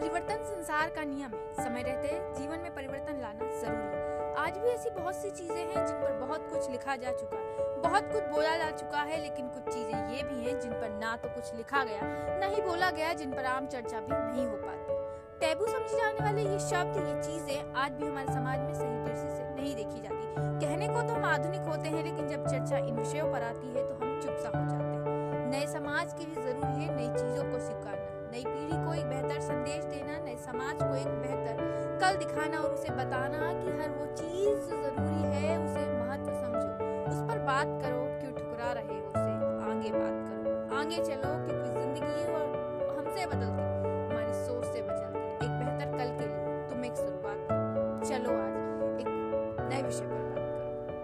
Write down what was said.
परिवर्तन संसार का नियम है। समय रहते जीवन में परिवर्तन लाना ज़रूरी है। आज भी ऐसी बहुत सी चीज़ें हैं जिन पर बहुत कुछ लिखा जा चुका है। बहुत कुछ बोला जा चुका है, लेकिन कुछ चीज़ें ये भी हैं जिन पर ना तो कुछ लिखा गया, न ही बोला गया जिन पर आम चर्चा भी नहीं हो पाती। टैबू समझे जाने वाले ये शब्द, ये चीज़ें आज भी हमारे समाज में सही दृष्टि से नहीं देखी जाती। कहने को तो हम आधुनिक होते हैं, लेकिन जब चर्चा इन विषयों पर आती है तो हम चुप सा हो जाते हैं। नए समाज के लिए ज़रूरी है नई चीज़ों को स्वीकारना नई पीढ़ी को एक बेहतर संदेश देना, नए समाज को एक बेहतर कल दिखाना और उसे बताना कि हर वो चीज़ ज़रूरी है, उसे महत्व समझो। उस पर बात करो, क्यों ठुकरा रहे हो उसे? आगे बात करो। आगे चलो, क्योंकि ज़िंदगी और हमसे बदल हमारी सोच से बदलती। एक बेहतर कल के लिए तुम एक शुरुआत करो। चलो आज एक नए विषय पर